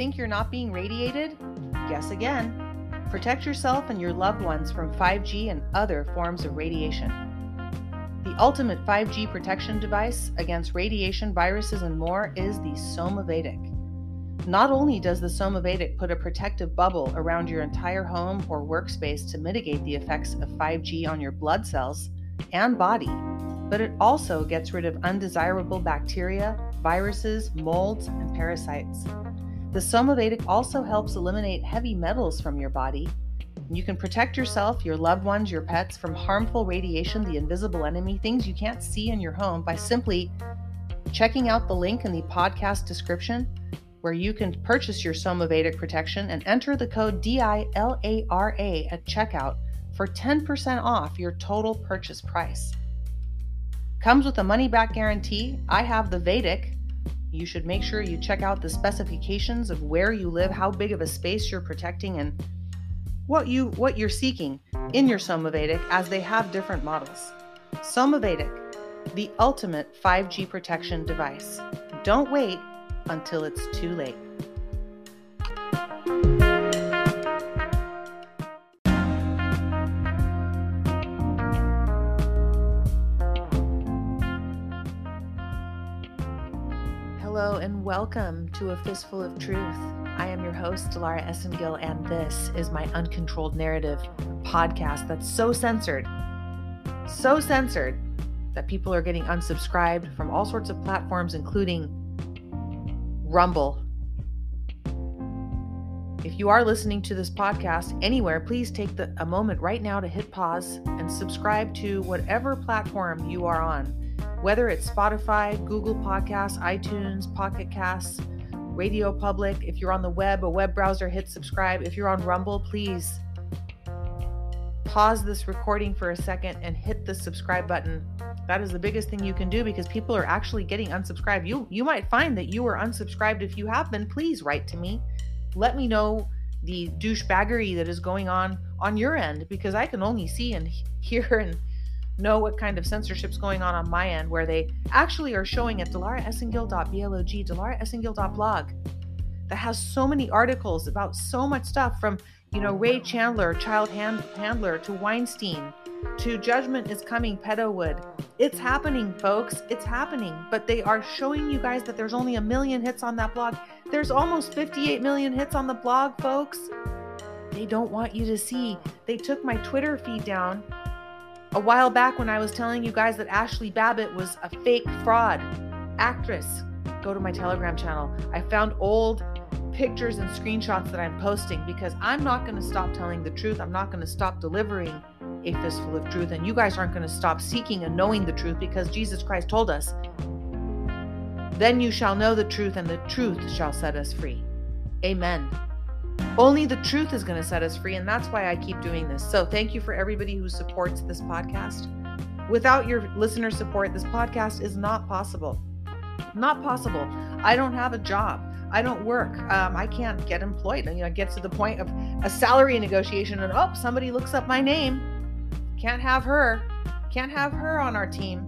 think you're not being radiated? Guess again. Protect yourself and your loved ones from 5G and other forms of radiation. The ultimate 5G protection device against radiation, viruses, and more is the Somavedic. Not only does the Somavedic put a protective bubble around your entire home or workspace to mitigate the effects of 5G on your blood cells and body, but it also gets rid of undesirable bacteria, viruses, molds, and parasites. The Somavedic also helps eliminate heavy metals from your body. You can protect yourself, your loved ones, your pets from harmful radiation, the invisible enemy, things you can't see in your home by simply checking out the link in the podcast description where you can purchase your Somavedic protection and enter the code DILARA at checkout for 10% off your total purchase price. Comes with a money back guarantee. I have the Vedic, you should make sure you check out the specifications of where you live, how big of a space you're protecting, and what you what you're seeking in your Somavedic as they have different models. Somavedic, the ultimate 5G protection device. Don't wait until it's too late. Hello and welcome to A Fistful of Truth. I am your host, Dilara Esengil, and this is my Uncontrolled Narrative podcast that's so censored, so censored that people are getting unsubscribed from all sorts of platforms, including Rumble. If you are listening to this podcast anywhere, please take the, a moment right now to hit pause and subscribe to whatever platform you are on whether it's Spotify, Google Podcasts, iTunes, Pocket Casts, Radio Public. If you're on the web, a web browser, hit subscribe. If you're on Rumble, please pause this recording for a second and hit the subscribe button. That is the biggest thing you can do because people are actually getting unsubscribed. You you might find that you are unsubscribed. If you have been, please write to me. Let me know the douchebaggery that is going on on your end because I can only see and hear and know what kind of censorship's going on on my end, where they actually are showing at dilaraesengil.blog, dilaraesengil.blog, that has so many articles about so much stuff from, you know, Ray Chandler, child hand, handler, to Weinstein, to Judgment is Coming, Pedowood. It's happening, folks. It's happening. But they are showing you guys that there's only a million hits on that blog. There's almost 58 million hits on the blog, folks. They don't want you to see. They took my Twitter feed down a while back when I was telling you guys that Ashli Babbitt was a fake fraud actress, go to my Telegram channel. I found old pictures and screenshots that I'm posting because I'm not going to stop telling the truth. I'm not going to stop delivering a fistful of truth. And you guys aren't going to stop seeking and knowing the truth because Jesus Christ told us, Then you shall know the truth, and the truth shall set us free. Amen. Only the truth is going to set us free. And that's why I keep doing this. So thank you for everybody who supports this podcast. Without your listener support, this podcast is not possible. Not possible. I don't have a job. I don't work. Um, I can't get employed. You know, I get to the point of a salary negotiation and, oh, somebody looks up my name. Can't have her. Can't have her on our team.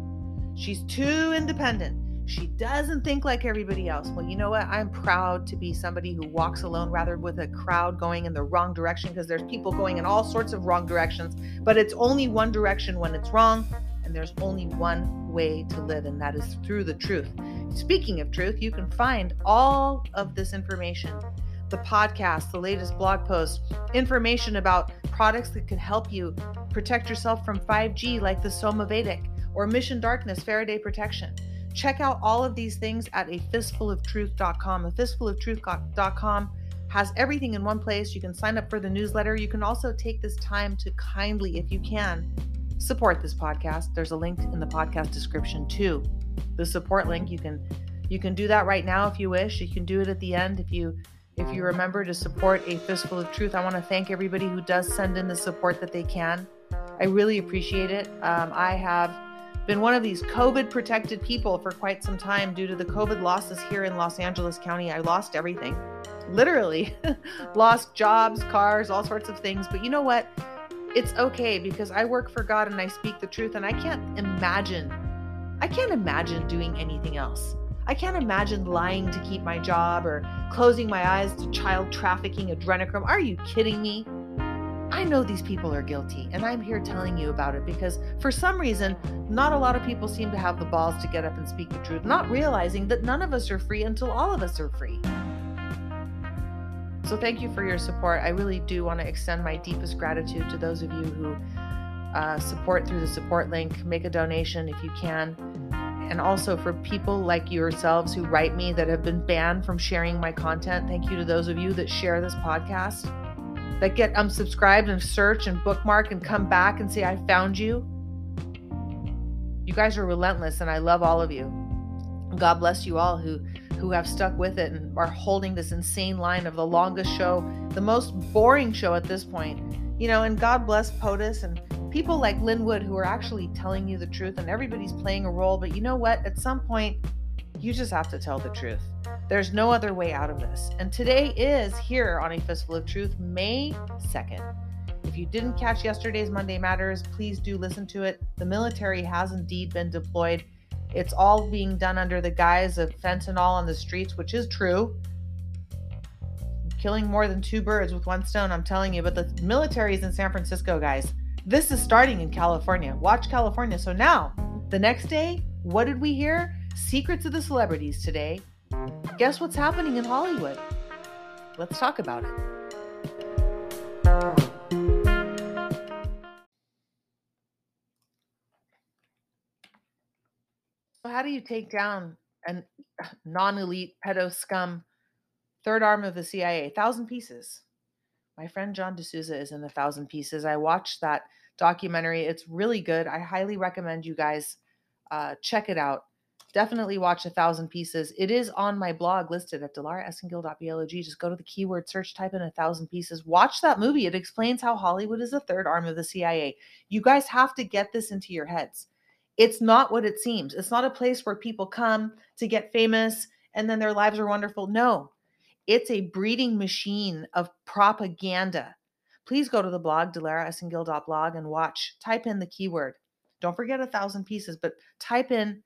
She's too independent. She doesn't think like everybody else. Well, you know what? I'm proud to be somebody who walks alone rather with a crowd going in the wrong direction because there's people going in all sorts of wrong directions, but it's only one direction when it's wrong, and there's only one way to live, and that is through the truth. Speaking of truth, you can find all of this information the podcast, the latest blog post, information about products that can help you protect yourself from 5G, like the Somavedic or Mission Darkness Faraday Protection. Check out all of these things at a fistfuloftruth.com. A fistfuloftruth.com has everything in one place. You can sign up for the newsletter. You can also take this time to kindly, if you can, support this podcast. There's a link in the podcast description too. The support link. You can you can do that right now if you wish. You can do it at the end if you if you remember to support a fistful of truth. I want to thank everybody who does send in the support that they can. I really appreciate it. Um, I have been one of these COVID protected people for quite some time due to the COVID losses here in Los Angeles County. I lost everything, literally, lost jobs, cars, all sorts of things. But you know what? It's okay because I work for God and I speak the truth, and I can't imagine, I can't imagine doing anything else. I can't imagine lying to keep my job or closing my eyes to child trafficking adrenochrome. Are you kidding me? I know these people are guilty, and I'm here telling you about it because for some reason, not a lot of people seem to have the balls to get up and speak the truth, not realizing that none of us are free until all of us are free. So, thank you for your support. I really do want to extend my deepest gratitude to those of you who uh, support through the support link. Make a donation if you can and also for people like yourselves who write me that have been banned from sharing my content. Thank you to those of you that share this podcast, that get unsubscribed and search and bookmark and come back and say, I found you. You guys are relentless, and I love all of you. God bless you all who who have stuck with it and are holding this insane line of the longest show, the most boring show at this point. You know, and God bless POTUS and people like Lin Wood who are actually telling you the truth and everybody's playing a role. But you know what? At some point, you just have to tell the truth. There's no other way out of this. And today is here on A Fistful of Truth, May 2nd. If you didn't catch yesterday's Monday Matters, please do listen to it. The military has indeed been deployed. It's all being done under the guise of fentanyl on the streets, which is true. Killing more than two birds with one stone, I'm telling you. But the military is in San Francisco, guys. This is starting in California. Watch California. So now, the next day, what did we hear? Secrets of the celebrities today. Guess what's happening in Hollywood? Let's talk about it. So, how do you take down a non elite pedo scum third arm of the CIA? Thousand pieces. My friend John D'Souza is in a thousand pieces. I watched that documentary. It's really good. I highly recommend you guys uh, check it out. Definitely watch a thousand pieces. It is on my blog listed at dilaraesengil.blog. Just go to the keyword search, type in a thousand pieces. Watch that movie. It explains how Hollywood is the third arm of the CIA. You guys have to get this into your heads. It's not what it seems. It's not a place where people come to get famous and then their lives are wonderful. No, it's a breeding machine of propaganda. Please go to the blog, dilaraesengil.blog, and watch. Type in the keyword. Don't forget a thousand pieces, but type in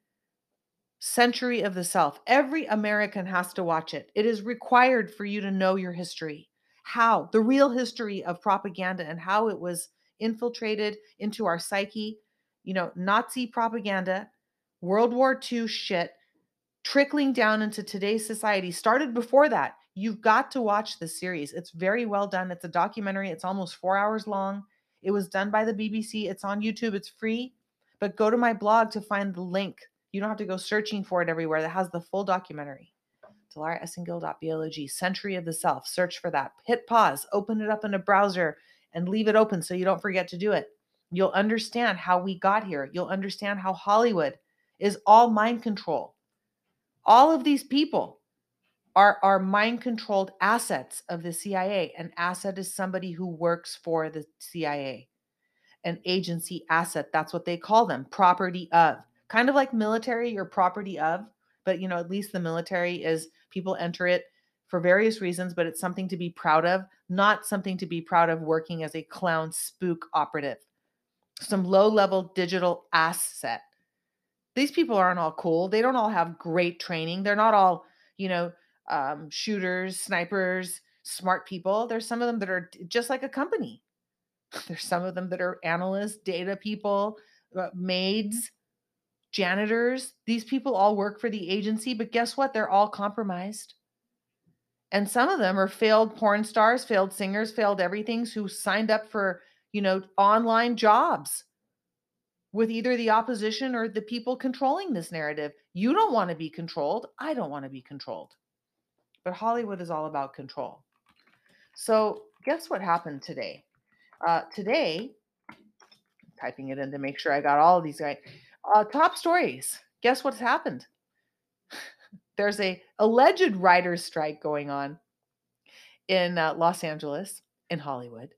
Century of the Self. Every American has to watch it. It is required for you to know your history. How? The real history of propaganda and how it was infiltrated into our psyche. You know, Nazi propaganda, World War II shit, trickling down into today's society started before that. You've got to watch this series. It's very well done. It's a documentary, it's almost four hours long. It was done by the BBC. It's on YouTube, it's free. But go to my blog to find the link. You don't have to go searching for it everywhere. That has the full documentary. DilaraEsengil.blog, Century of the Self. Search for that. Hit pause, open it up in a browser, and leave it open so you don't forget to do it. You'll understand how we got here. You'll understand how Hollywood is all mind control. All of these people are, are mind controlled assets of the CIA. An asset is somebody who works for the CIA. An agency asset, that's what they call them, property of. Kind of like military or property of, but you know, at least the military is people enter it for various reasons, but it's something to be proud of, not something to be proud of working as a clown spook operative. Some low level digital asset. These people aren't all cool. They don't all have great training. They're not all, you know, um, shooters, snipers, smart people. There's some of them that are just like a company. There's some of them that are analysts, data people, uh, maids, janitors. These people all work for the agency, but guess what? They're all compromised. And some of them are failed porn stars, failed singers, failed everything who signed up for, you know, online jobs with either the opposition or the people controlling this narrative. You don't want to be controlled. I don't want to be controlled. But Hollywood is all about control. So, guess what happened today? Uh, today, typing it in to make sure I got all of these right. Uh, top stories. Guess what's happened? There's a alleged writers' strike going on in uh, Los Angeles, in Hollywood.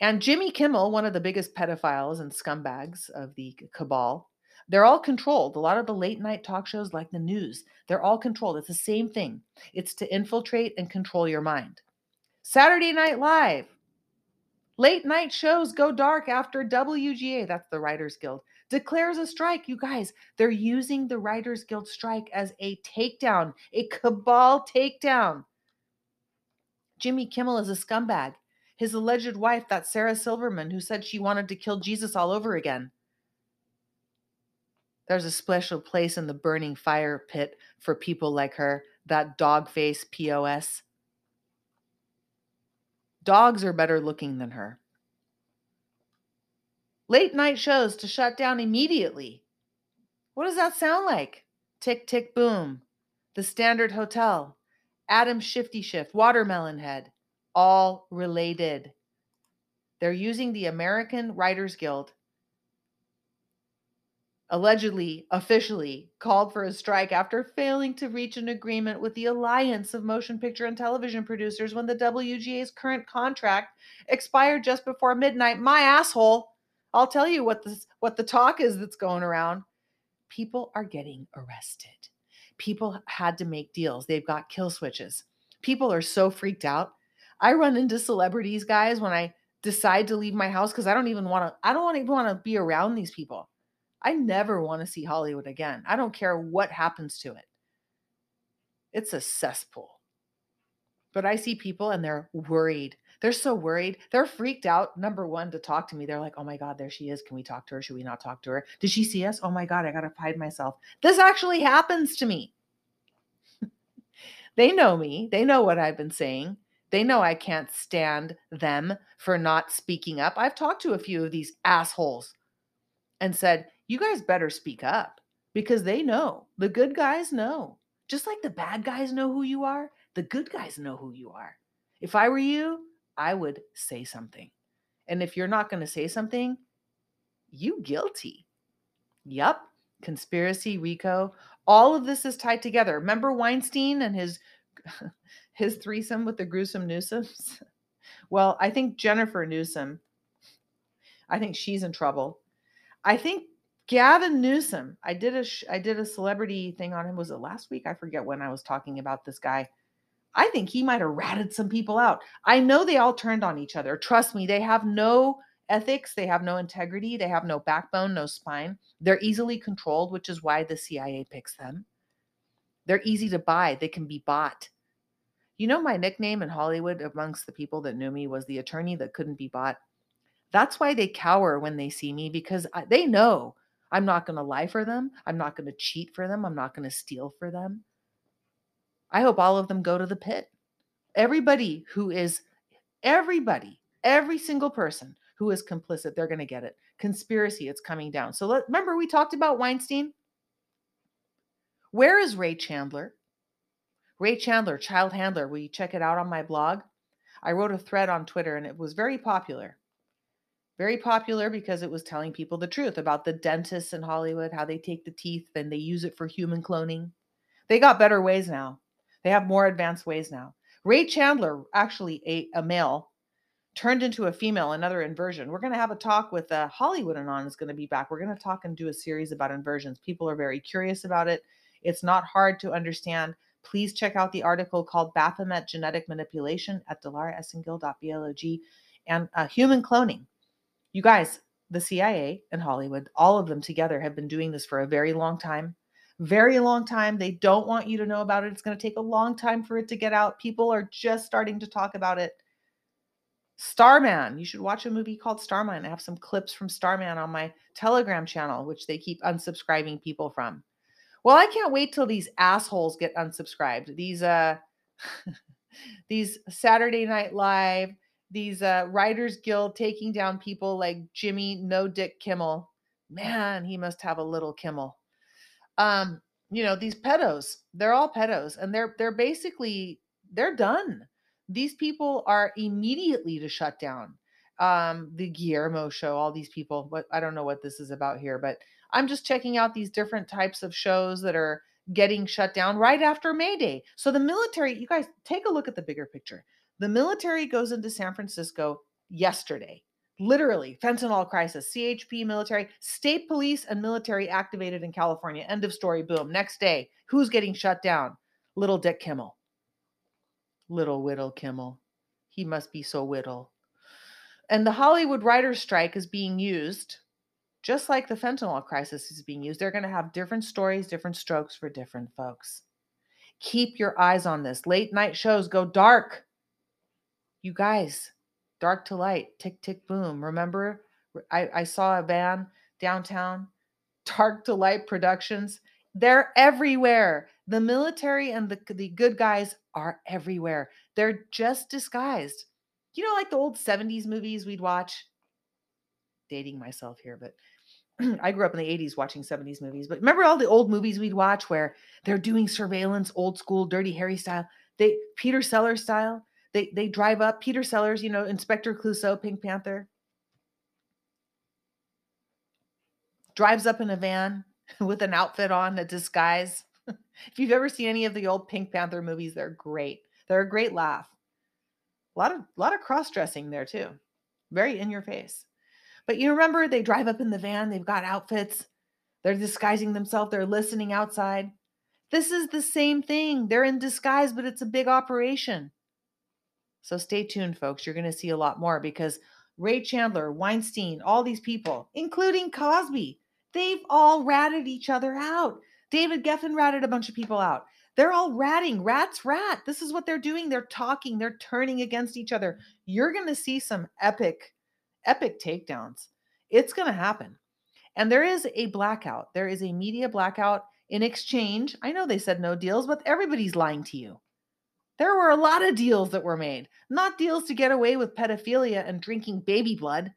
And Jimmy Kimmel, one of the biggest pedophiles and scumbags of the cabal, they're all controlled. A lot of the late night talk shows, like the news, they're all controlled. It's the same thing it's to infiltrate and control your mind. Saturday Night Live, Late night shows go dark after WGA, that's the Writers Guild, declares a strike. You guys, they're using the Writers Guild strike as a takedown, a cabal takedown. Jimmy Kimmel is a scumbag. His alleged wife, that Sarah Silverman, who said she wanted to kill Jesus all over again. There's a special place in the burning fire pit for people like her, that dog face POS. Dogs are better looking than her. Late night shows to shut down immediately. What does that sound like? Tick, tick, boom. The Standard Hotel. Adam Shifty Shift. Watermelon Head. All related. They're using the American Writers Guild allegedly officially called for a strike after failing to reach an agreement with the Alliance of Motion Picture and Television Producers when the WGA's current contract expired just before midnight. My asshole. I'll tell you what this what the talk is that's going around. People are getting arrested. People had to make deals. They've got kill switches. People are so freaked out. I run into celebrities, guys, when I decide to leave my house because I don't even want to I don't even want to be around these people I never want to see Hollywood again. I don't care what happens to it. It's a cesspool. But I see people and they're worried. They're so worried. They're freaked out. Number one, to talk to me. They're like, oh my God, there she is. Can we talk to her? Should we not talk to her? Did she see us? Oh my God, I got to hide myself. This actually happens to me. they know me. They know what I've been saying. They know I can't stand them for not speaking up. I've talked to a few of these assholes and said, you guys better speak up because they know. The good guys know. Just like the bad guys know who you are, the good guys know who you are. If I were you, I would say something. And if you're not going to say something, you guilty. Yup. Conspiracy, RICO, all of this is tied together. Remember Weinstein and his his threesome with the gruesome Newsoms? Well, I think Jennifer Newsom, I think she's in trouble. I think Gavin Newsom. I did a I did a celebrity thing on him. Was it last week? I forget when I was talking about this guy. I think he might have ratted some people out. I know they all turned on each other. Trust me, they have no ethics, they have no integrity, they have no backbone, no spine. They're easily controlled, which is why the CIA picks them. They're easy to buy, they can be bought. You know, my nickname in Hollywood amongst the people that knew me was the attorney that couldn't be bought. That's why they cower when they see me because they know I'm not going to lie for them. I'm not going to cheat for them. I'm not going to steal for them. I hope all of them go to the pit. Everybody who is, everybody, every single person who is complicit, they're going to get it. Conspiracy, it's coming down. So let, remember, we talked about Weinstein. Where is Ray Chandler? Ray Chandler, child handler. Will you check it out on my blog? I wrote a thread on Twitter and it was very popular. Very popular because it was telling people the truth about the dentists in Hollywood, how they take the teeth and they use it for human cloning. They got better ways now. They have more advanced ways now. Ray Chandler, actually a, a male, turned into a female, another inversion. We're going to have a talk with uh, Hollywood Anon is going to be back. We're going to talk and do a series about inversions. People are very curious about it. It's not hard to understand. Please check out the article called Baphomet Genetic Manipulation at dilaraesengil.blog and uh, Human Cloning. You guys, the CIA and Hollywood, all of them together have been doing this for a very long time. Very long time. They don't want you to know about it. It's going to take a long time for it to get out. People are just starting to talk about it. Starman. You should watch a movie called Starman. I have some clips from Starman on my Telegram channel, which they keep unsubscribing people from. Well, I can't wait till these assholes get unsubscribed. These uh these Saturday Night Live, these uh, Writers Guild taking down people like Jimmy No Dick Kimmel. Man, he must have a little Kimmel. Um, you know, these pedos, they're all pedos, and they're they're basically they're done. These people are immediately to shut down. Um, the Guillermo show, all these people. What I don't know what this is about here, but I'm just checking out these different types of shows that are getting shut down right after May Day. So the military, you guys take a look at the bigger picture. The military goes into San Francisco yesterday. Literally, fentanyl crisis, CHP military, state police and military activated in California. End of story. Boom. Next day, who's getting shut down? Little Dick Kimmel. Little Whittle Kimmel. He must be so whittle. And the Hollywood writers' strike is being used just like the fentanyl crisis is being used. They're going to have different stories, different strokes for different folks. Keep your eyes on this. Late night shows go dark. You guys, dark to light, tick, tick, boom. Remember, I, I saw a van downtown, dark to light productions. They're everywhere. The military and the, the good guys are everywhere. They're just disguised. You know, like the old 70s movies we'd watch? Dating myself here, but I grew up in the 80s watching 70s movies. But remember all the old movies we'd watch where they're doing surveillance, old school, dirty Harry style? They Peter Sellers style. They they drive up Peter Sellers, you know, Inspector Clouseau, Pink Panther. Drives up in a van with an outfit on, a disguise. if you've ever seen any of the old Pink Panther movies, they're great. They're a great laugh. A lot of a lot of cross-dressing there too. Very in your face. But you remember they drive up in the van, they've got outfits, they're disguising themselves, they're listening outside. This is the same thing. They're in disguise, but it's a big operation. So stay tuned, folks. You're going to see a lot more because Ray Chandler, Weinstein, all these people, including Cosby, they've all ratted each other out. David Geffen ratted a bunch of people out. They're all ratting. Rats rat. This is what they're doing. They're talking. They're turning against each other. You're going to see some epic, epic takedowns. It's going to happen. And there is a blackout. There is a media blackout in exchange. I know they said no deals, but everybody's lying to you. There were a lot of deals that were made, not deals to get away with pedophilia and drinking baby blood,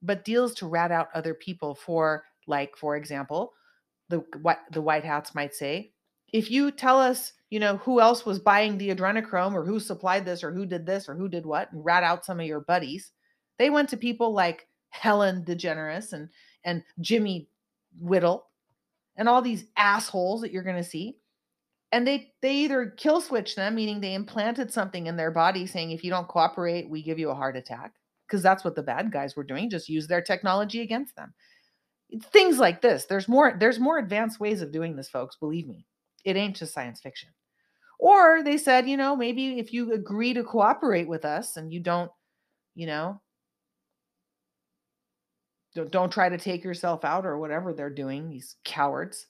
but deals to rat out other people for, like, for example, the what the white hats might say, if you tell us, you know, who else was buying the adrenochrome or who supplied this or who did this or who did what, and rat out some of your buddies, they went to people like Helen DeGeneres and and Jimmy Whittle and all these assholes that you're going to see and they they either kill switch them meaning they implanted something in their body saying if you don't cooperate we give you a heart attack because that's what the bad guys were doing just use their technology against them. Things like this. There's more there's more advanced ways of doing this folks believe me. It ain't just science fiction. Or they said you know maybe if you agree to cooperate with us and you don't you know don't, don't try to take yourself out or whatever they're doing these cowards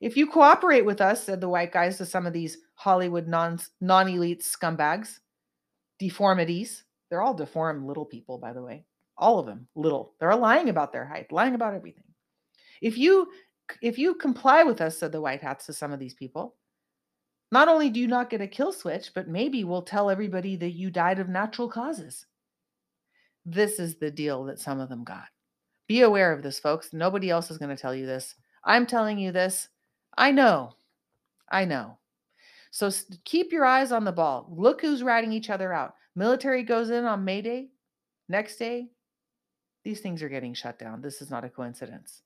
if you cooperate with us, said the white guys to some of these Hollywood non elite scumbags, deformities. They're all deformed little people, by the way. All of them little. They're lying about their height, lying about everything. If you if you comply with us, said the white hats to some of these people, not only do you not get a kill switch, but maybe we'll tell everybody that you died of natural causes. This is the deal that some of them got. Be aware of this, folks. Nobody else is going to tell you this. I'm telling you this I know. I know. So keep your eyes on the ball. Look who's riding each other out. Military goes in on May Day. Next day, these things are getting shut down. This is not a coincidence.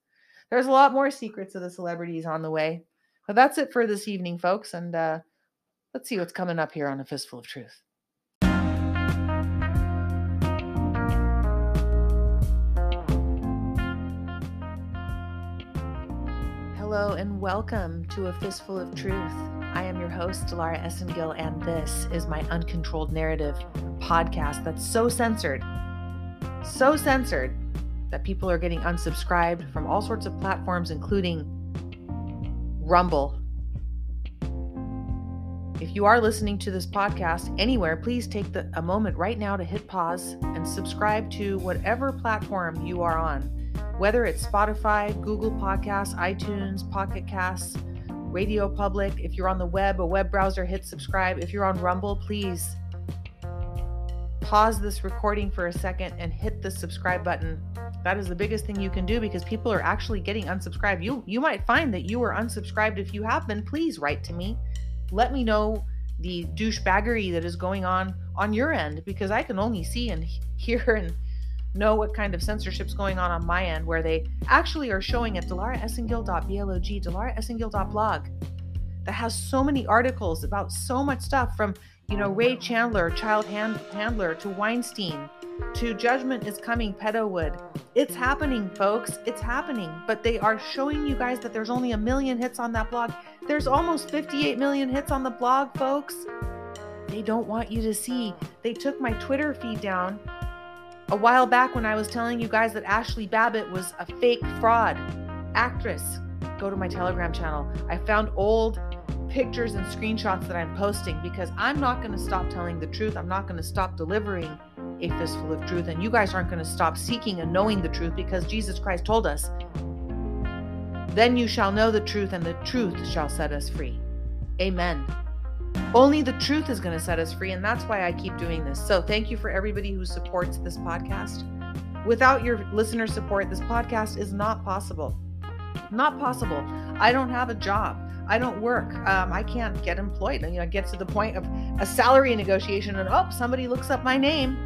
There's a lot more secrets of the celebrities on the way. But that's it for this evening, folks. And uh, let's see what's coming up here on A Fistful of Truth. Hello and welcome to A Fistful of Truth. I am your host, Dilara Esengil, and this is my Uncontrolled Narrative podcast that's so censored, so censored that people are getting unsubscribed from all sorts of platforms, including Rumble. If you are listening to this podcast anywhere, please take the, a moment right now to hit pause and subscribe to whatever platform you are on whether it's Spotify, Google Podcasts, iTunes, Pocket Casts, Radio Public. If you're on the web, a web browser, hit subscribe. If you're on Rumble, please pause this recording for a second and hit the subscribe button. That is the biggest thing you can do because people are actually getting unsubscribed. You you might find that you are unsubscribed. If you have been, please write to me. Let me know the douchebaggery that is going on on your end because I can only see and hear and know what kind of censorship's going on on my end, where they actually are showing at dilaraesengil.blog, dilaraesengil.blog, that has so many articles about so much stuff from, you know, Ray Chandler, child hand- handler, to Weinstein, to Judgment is Coming, Pedowood. It's happening, folks. It's happening. But they are showing you guys that there's only a million hits on that blog. There's almost 58 million hits on the blog, folks. They don't want you to see. They took my Twitter feed down A while back, when I was telling you guys that Ashli Babbitt was a fake fraud actress, go to my Telegram channel. I found old pictures and screenshots that I'm posting because I'm not going to stop telling the truth. I'm not going to stop delivering a fistful of truth. And you guys aren't going to stop seeking and knowing the truth because Jesus Christ told us, Then you shall know the truth, and the truth shall set us free. Amen. Only the truth is going to set us free. And that's why I keep doing this. So thank you for everybody who supports this podcast. Without your listener support, this podcast is not possible. Not possible. I don't have a job. I don't work. Um, I can't get employed. You know, get to the point of a salary negotiation and, oh, somebody looks up my name.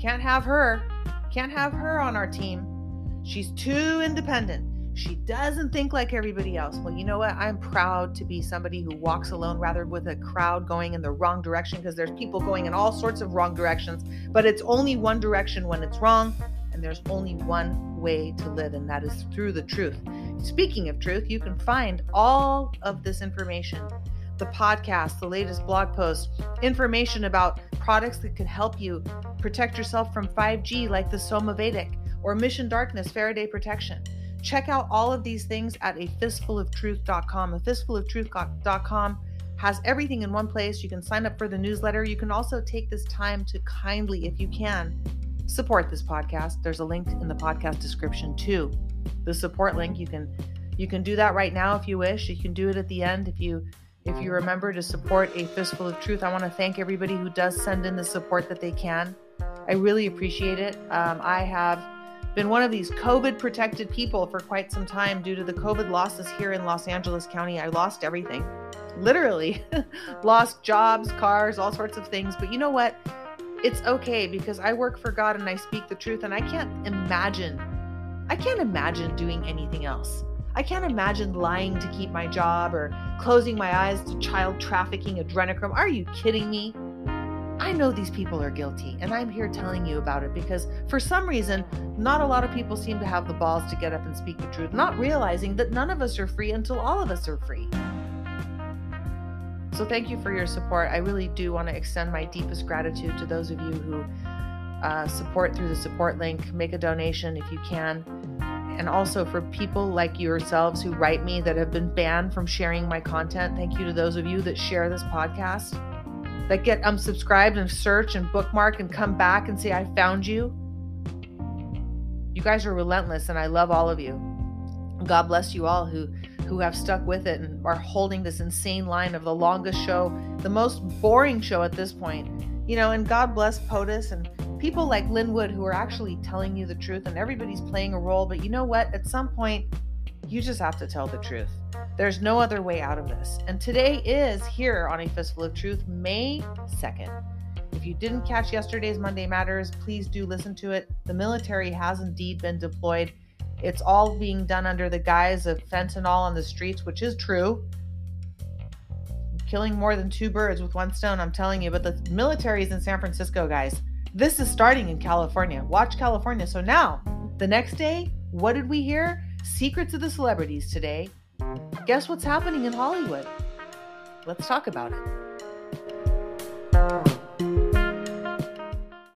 Can't have her. Can't have her on our team. She's too independent. She doesn't think like everybody else. Well, you know what? I'm proud to be somebody who walks alone rather with a crowd going in the wrong direction because there's people going in all sorts of wrong directions, but it's only one direction when it's wrong, and there's only one way to live, and that is through the truth. Speaking of truth, you can find all of this information the podcast, the latest blog post, information about products that could help you protect yourself from 5G, like the Somavedic or Mission Darkness Faraday Protection. Check out all of these things at a fistfuloftruth.com. A fistfuloftruth.com has everything in one place. You can sign up for the newsletter. You can also take this time to kindly, if you can, support this podcast. There's a link in the podcast description too the support link. You can you can do that right now if you wish. You can do it at the end if you if you remember to support a fistful of truth. I want to thank everybody who does send in the support that they can. I really appreciate it. Um, I have been one of these COVID protected people for quite some time due to the COVID losses here in Los Angeles County. I lost everything, literally, lost jobs, cars, all sorts of things. But you know what? It's okay because I work for God and I speak the truth, and I can't imagine I can't imagine doing anything else. I can't imagine lying to keep my job or closing my eyes to child trafficking adrenochrome. Are you kidding me? I know these people are guilty, and I'm here telling you about it because for some reason, not a lot of people seem to have the balls to get up and speak the truth, not realizing that none of us are free until all of us are free. So, thank you for your support. I really do want to extend my deepest gratitude to those of you who uh, support through the support link, make a donation if you can. And also for people like yourselves who write me that have been banned from sharing my content, thank you to those of you that share this podcast, that get unsubscribed and search and bookmark and come back and say, I found you. You guys are relentless, and I love all of you. God bless you all who who have stuck with it and are holding this insane line of the longest show, the most boring show at this point. You know, and God bless POTUS and people like Lin Wood who are actually telling you the truth and everybody's playing a role. But you know what? At some point, you just have to tell the truth. There's no other way out of this. And today is here on A Fistful of Truth, May 2nd. If you didn't catch yesterday's Monday Matters, please do listen to it. The military has indeed been deployed. It's all being done under the guise of fentanyl on the streets, which is true. Killing more than two birds with one stone, I'm telling you. But the military is in San Francisco, guys. This is starting in California. Watch California. So now, the next day, what did we hear? Secrets of the celebrities today. Guess what's happening in Hollywood? Let's talk about it.